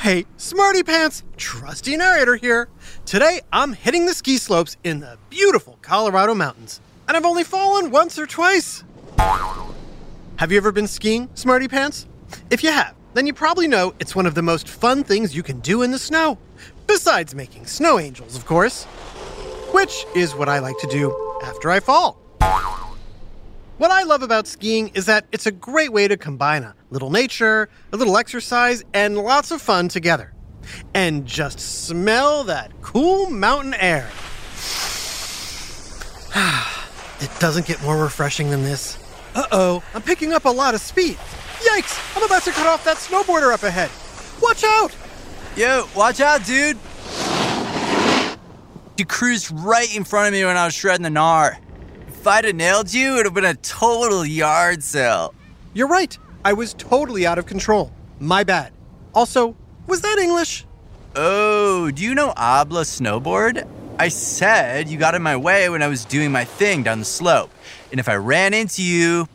Hey, Smarty Pants, trusty narrator here. Today I'm hitting the ski slopes in the beautiful Colorado mountains, and I've only fallen once or twice. Have you ever been skiing, Smarty Pants? If you have, then you probably know it's one of the most fun things you can do in the snow. Besides making snow angels, of course. Which is what I like to do after I fall. What I love about skiing is that it's a great way to combine a little nature, a little exercise, and lots of fun together. And just smell that cool mountain air. it doesn't get more refreshing than this. Uh oh, I'm picking up a lot of speed. Yikes, I'm about to cut off that snowboarder up ahead. Watch out! Yo, watch out, dude. You cruised right in front of me when I was shredding the gnar. If I'd have nailed you, it would have been a total yard sale. You're right. I was totally out of control. My bad. Also, was that English? Oh, do you know Abla snowboard? I said you got in my way when I was doing my thing down the slope. And if I ran into you,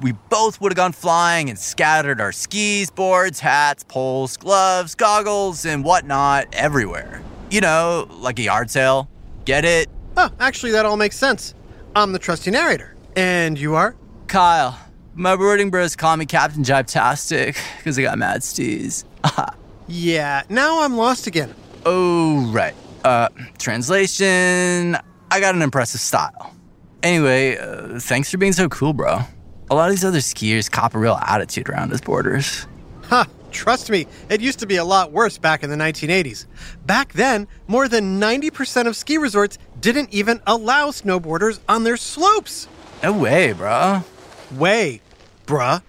we both would have gone flying and scattered our skis, boards, hats, poles, gloves, goggles, and whatnot everywhere. You know, like a yard sale. Get it? Oh, actually, that all makes sense. I'm the trusty narrator. And you are? Kyle. My boarding bros call me Captain Jibtastic because I got mad steez. yeah, now I'm lost again. Oh, right. Uh, translation I got an impressive style. Anyway, uh, thanks for being so cool, bro. A lot of these other skiers cop a real attitude around his borders. Huh. Trust me, it used to be a lot worse back in the 1980s. Back then, more than 90% of ski resorts didn't even allow snowboarders on their slopes. No way, bruh. Way, bruh.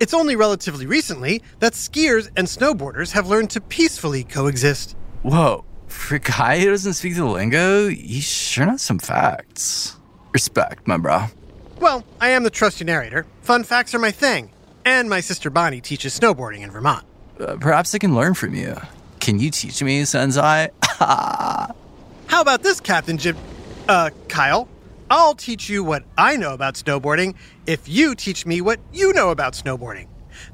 It's only relatively recently that skiers and snowboarders have learned to peacefully coexist. Whoa, for a guy who doesn't speak the lingo, you sure know some facts. Respect, my bro. Well, I am the trusty narrator. Fun facts are my thing. And my sister Bonnie teaches snowboarding in Vermont. Uh, perhaps I can learn from you. Can you teach me, Sensei? How about this, Captain Jib? Uh, Kyle? I'll teach you what I know about snowboarding if you teach me what you know about snowboarding.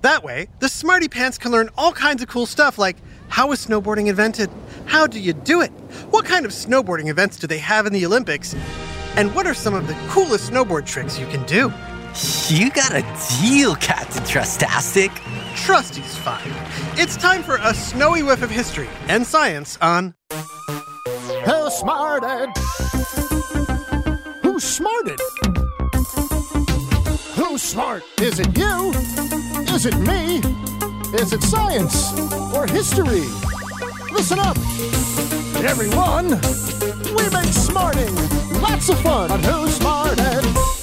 That way, the smarty pants can learn all kinds of cool stuff like how was snowboarding invented? How do you do it? What kind of snowboarding events do they have in the Olympics? And what are some of the coolest snowboard tricks you can do? You got a deal, Captain Trustastic. Trusty's fine. It's time for a snowy whiff of history and science on. Who smarted? Who smarted? Who's smart? Is it you? Is it me? Is it science or history? Listen up, everyone. We make smarting lots of fun on Who Smarted.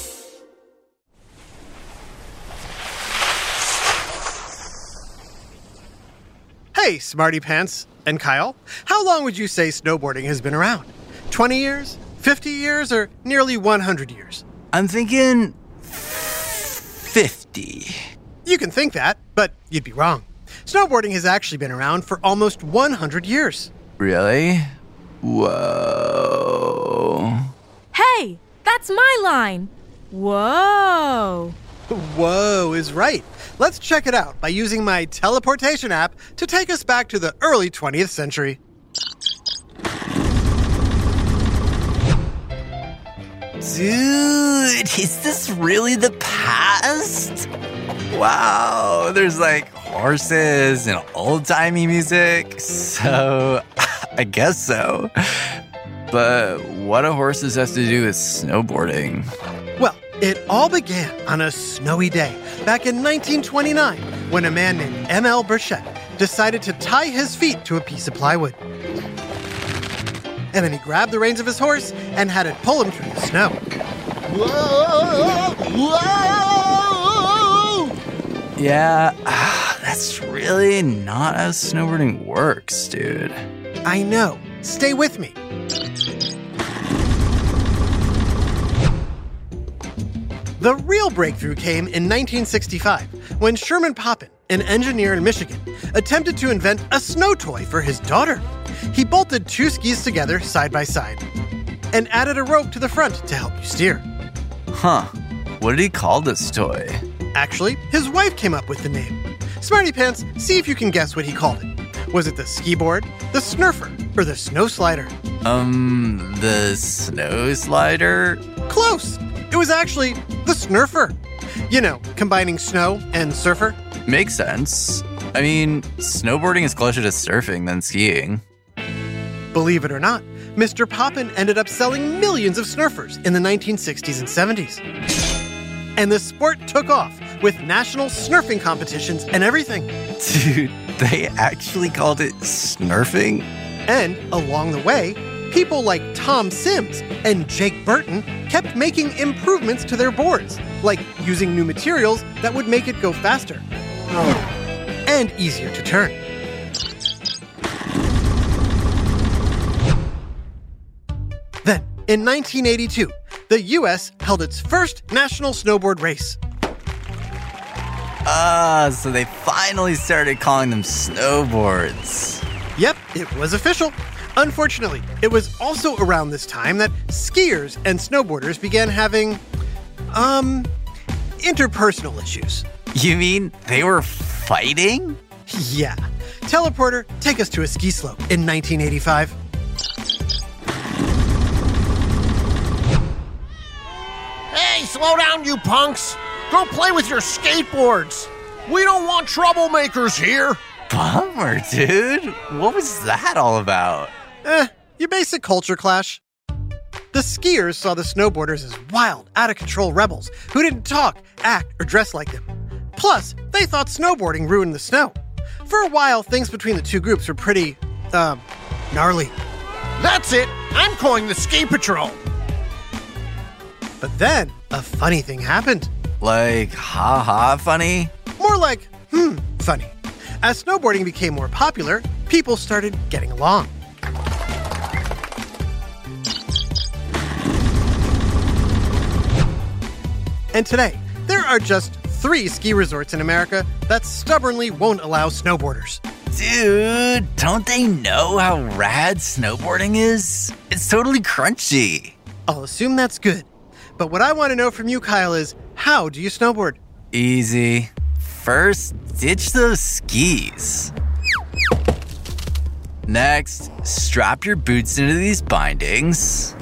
Hey, Smarty Pants and Kyle, how long would you say snowboarding has been around? 20 years? 50 years? Or nearly 100 years? I'm thinking 50. You can think that, but you'd be wrong. Snowboarding has actually been around for almost 100 years. Really? Whoa. Hey, that's my line. Whoa. Whoa is right. Let's check it out by using my teleportation app to take us back to the early 20th century. Dude, is this really the past? Wow, there's like horses and old timey music. So, I guess so. But what do horses have to do with snowboarding? It all began on a snowy day back in 1929 when a man named M.L. Burchett decided to tie his feet to a piece of plywood. And then he grabbed the reins of his horse and had it pull him through the snow. Whoa! Whoa! Yeah, ah, that's really not how snowboarding works, dude. I know. Stay with me. The real breakthrough came in 1965 when Sherman Poppen, an engineer in Michigan, attempted to invent a snow toy for his daughter. He bolted two skis together side by side and added a rope to the front to help you steer. Huh. What did he call this toy? Actually, his wife came up with the name. Smarty Pants, see if you can guess what he called it. Was it the ski board, the snurfer, or the snow slider? Um, the snow slider? Close! It was actually the snurfer. You know, combining snow and surfer. Makes sense. I mean, snowboarding is closer to surfing than skiing. Believe it or not, Mr. Poppen ended up selling millions of snurfers in the 1960s and 70s. And the sport took off with national snurfing competitions and everything. Dude, they actually called it snurfing? And along the way, people like Tom Sims and Jake Burton kept making improvements to their boards, like using new materials that would make it go faster and easier to turn. Then, in 1982, the US held its first national snowboard race. Ah, so they finally started calling them snowboards. Yep, it was official. Unfortunately, it was also around this time that skiers and snowboarders began having, um, interpersonal issues. You mean they were fighting? Yeah. Teleporter, take us to a ski slope in 1985. Hey, slow down, you punks! Go play with your skateboards! We don't want troublemakers here! Bummer, dude. What was that all about? Eh, your basic culture clash. The skiers saw the snowboarders as wild, out of control rebels who didn't talk, act, or dress like them. Plus, they thought snowboarding ruined the snow. For a while, things between the two groups were pretty, uh, gnarly. That's it! I'm calling the ski patrol! But then, a funny thing happened. Like, haha, funny? More like, hmm, funny. As snowboarding became more popular, people started getting along. And today, there are just three ski resorts in America that stubbornly won't allow snowboarders. Dude, don't they know how rad snowboarding is? It's totally crunchy. I'll assume that's good. But what I want to know from you, Kyle, is how do you snowboard? Easy. First, ditch those skis. Next, strap your boots into these bindings.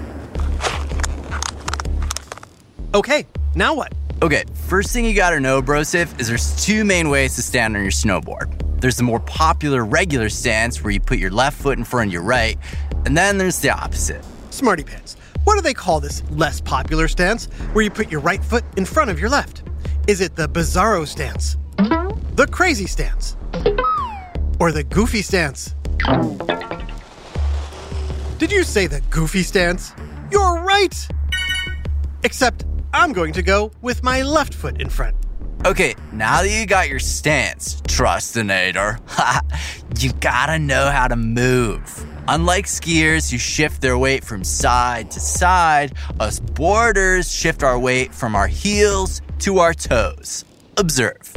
Okay, now what? Okay, first thing you gotta know, Brosif, is there's two main ways to stand on your snowboard. There's the more popular regular stance where you put your left foot in front of your right, and then there's the opposite. Smarty pants. What do they call this less popular stance where you put your right foot in front of your left? Is it the bizarro stance? The crazy stance? Or the goofy stance? Did you say the goofy stance? You're right! Except I'm going to go with my left foot in front. Okay, now that you got your stance, trustinator, you gotta know how to move. Unlike skiers who shift their weight from side to side, us boarders shift our weight from our heels to our toes. Observe.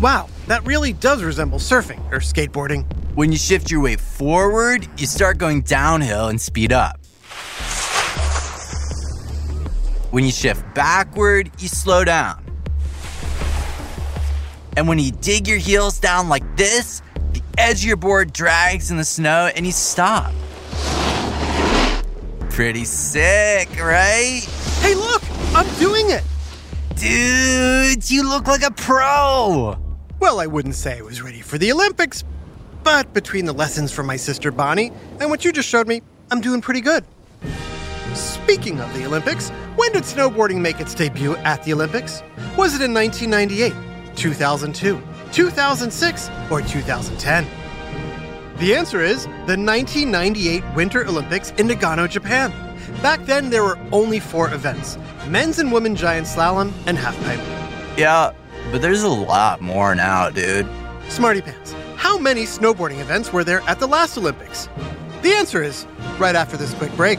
Wow, that really does resemble surfing or skateboarding. When you shift your weight forward, you start going downhill and speed up. When you shift backward, you slow down. And when you dig your heels down like this, the edge of your board drags in the snow and you stop. Pretty sick, right? Hey, look! I'm doing it! Dude, you look like a pro! Well, I wouldn't say I was ready for the Olympics, but between the lessons from my sister Bonnie and what you just showed me, I'm doing pretty good. Speaking of the Olympics, when did snowboarding make its debut at the Olympics? Was it in 1998, 2002, 2006, or 2010? The answer is the 1998 Winter Olympics in Nagano, Japan. Back then, there were only four events men's and women giant slalom and halfpipe. Yeah, but there's a lot more now, dude. Smarty Pants, how many snowboarding events were there at the last Olympics? The answer is right after this quick break.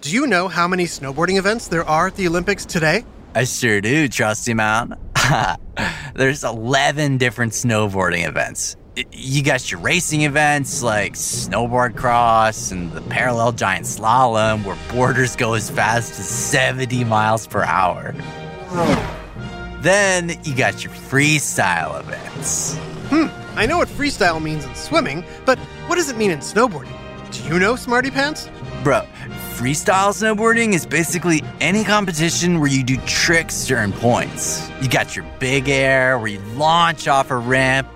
do you know how many snowboarding events there are at the Olympics today? I sure do, Trusty Mount. There's 11 different snowboarding events. You got your racing events like snowboard cross and the parallel giant slalom, where boarders go as fast as 70 miles per hour. Then you got your freestyle events. Hmm, I know what freestyle means in swimming, but what does it mean in snowboarding? Do you know, Smarty Pants? Bro, freestyle snowboarding is basically any competition where you do tricks during points. You got your big air where you launch off a ramp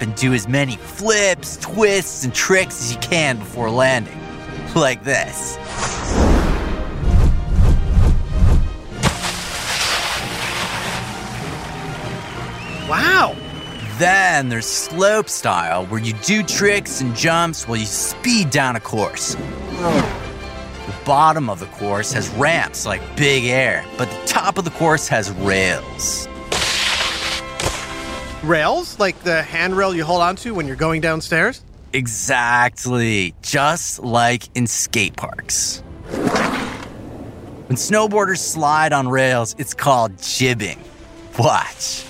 and do as many flips, twists, and tricks as you can before landing. Like this. Wow! Then there's slope style, where you do tricks and jumps while you speed down a course. The bottom of the course has ramps like big air, but the top of the course has rails. Rails? Like the handrail you hold onto when you're going downstairs? Exactly, just like in skate parks. When snowboarders slide on rails, it's called jibbing. Watch.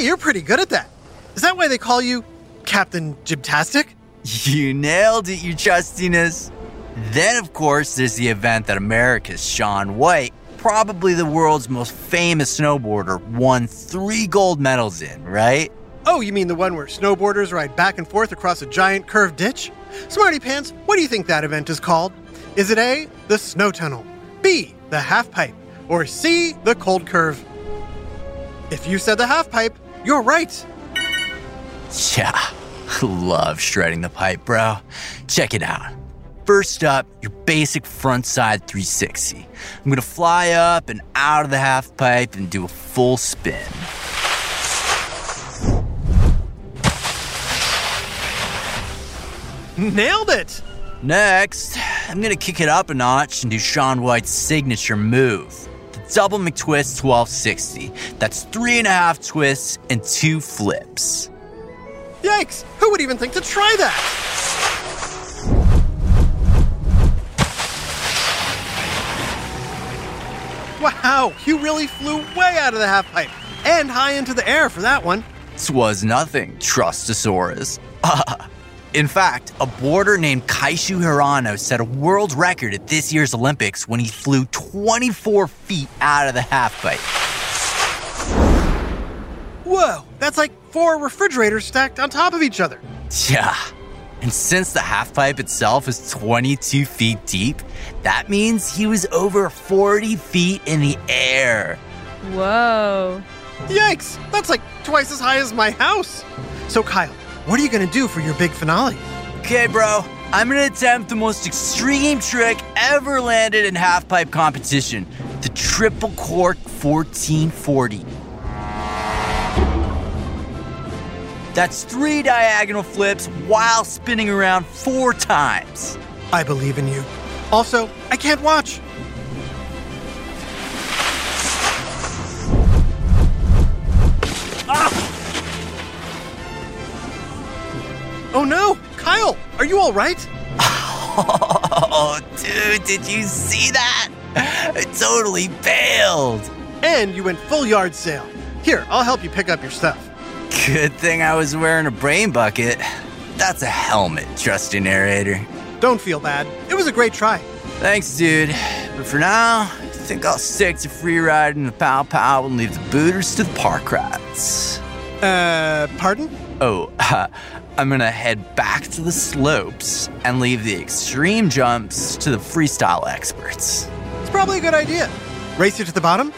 Hey, you're pretty good at that. Is that why they call you Captain Jibtastic? You nailed it, you trustiness. Then, of course, there's the event that America's Shaun White, probably the world's most famous snowboarder, won three gold medals in, right? Oh, you mean the one where snowboarders ride back and forth across a giant curved ditch? Smarty Pants, what do you think that event is called? Is it A, the snow tunnel, B, the half pipe, or C, the cold curve? If you said the half pipe, you're right. Yeah, love shredding the pipe, bro. Check it out. First up, your basic front side 360. I'm gonna fly up and out of the half pipe and do a full spin. Nailed it! Next, I'm gonna kick it up a notch and do Shaun White's signature move. Double McTwist 1260. That's three and a half twists and two flips. Yikes! Who would even think to try that? Wow, you really flew way out of the half pipe and high into the air for that one. This was nothing, Trustosaurus. In fact, a boarder named Kaishu Hirano set a world record at this year's Olympics when he flew 24 feet out of the half pipe. Whoa, that's like four refrigerators stacked on top of each other. Yeah. And since the half pipe itself is 22 feet deep, that means he was over 40 feet in the air. Whoa. Yikes, that's like twice as high as my house. So, Kyle, what are you gonna do for your big finale? Okay, bro, I'm gonna attempt the most extreme trick ever landed in halfpipe competition the triple cork 1440. That's three diagonal flips while spinning around four times. I believe in you. Also, I can't watch. Oh no! Kyle, are you all right? Oh, dude, did you see that? I totally bailed. And you went full yard sale. Here, I'll help you pick up your stuff. Good thing I was wearing a brain bucket. That's a helmet, trusty narrator. Don't feel bad. It was a great try. Thanks, dude. But for now, I think I'll stick to free riding the Pow Pow and leave the booters to the park rats. Uh, pardon? Oh, uh, I'm gonna head back to the slopes and leave the extreme jumps to the freestyle experts. It's probably a good idea. Race you to the bottom?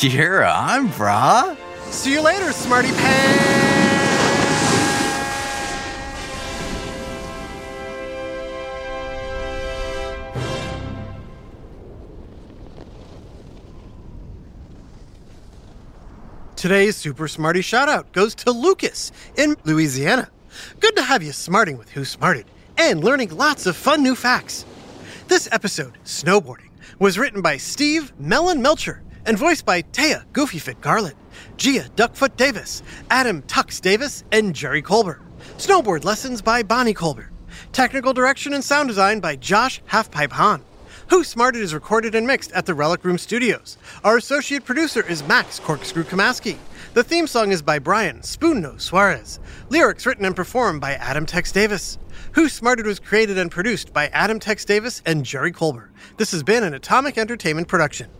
You're on, brah. See you later, Smarty Pants! Today's Super Smarty shoutout goes to Lucas in Louisiana. Good to have you smarting with Who Smarted and learning lots of fun new facts. This episode, Snowboarding, was written by Steve Mellon Melcher and voiced by Taya Goofyfit Garland, Gia Duckfoot Davis, Adam Tux Davis, and Jerry Colbert. Snowboard lessons by Bonnie Colbert. Technical direction and sound design by Josh Halfpipe Hahn. Who Smarted is recorded and mixed at the Relic Room Studios. Our associate producer is Max Corkscrew Kamaski. The theme song is by Brian Spoonno Suarez. Lyrics written and performed by Adam Tex Davis. Who Smarted was created and produced by Adam Tex Davis and Jerry Colbert. This has been an Atomic Entertainment production.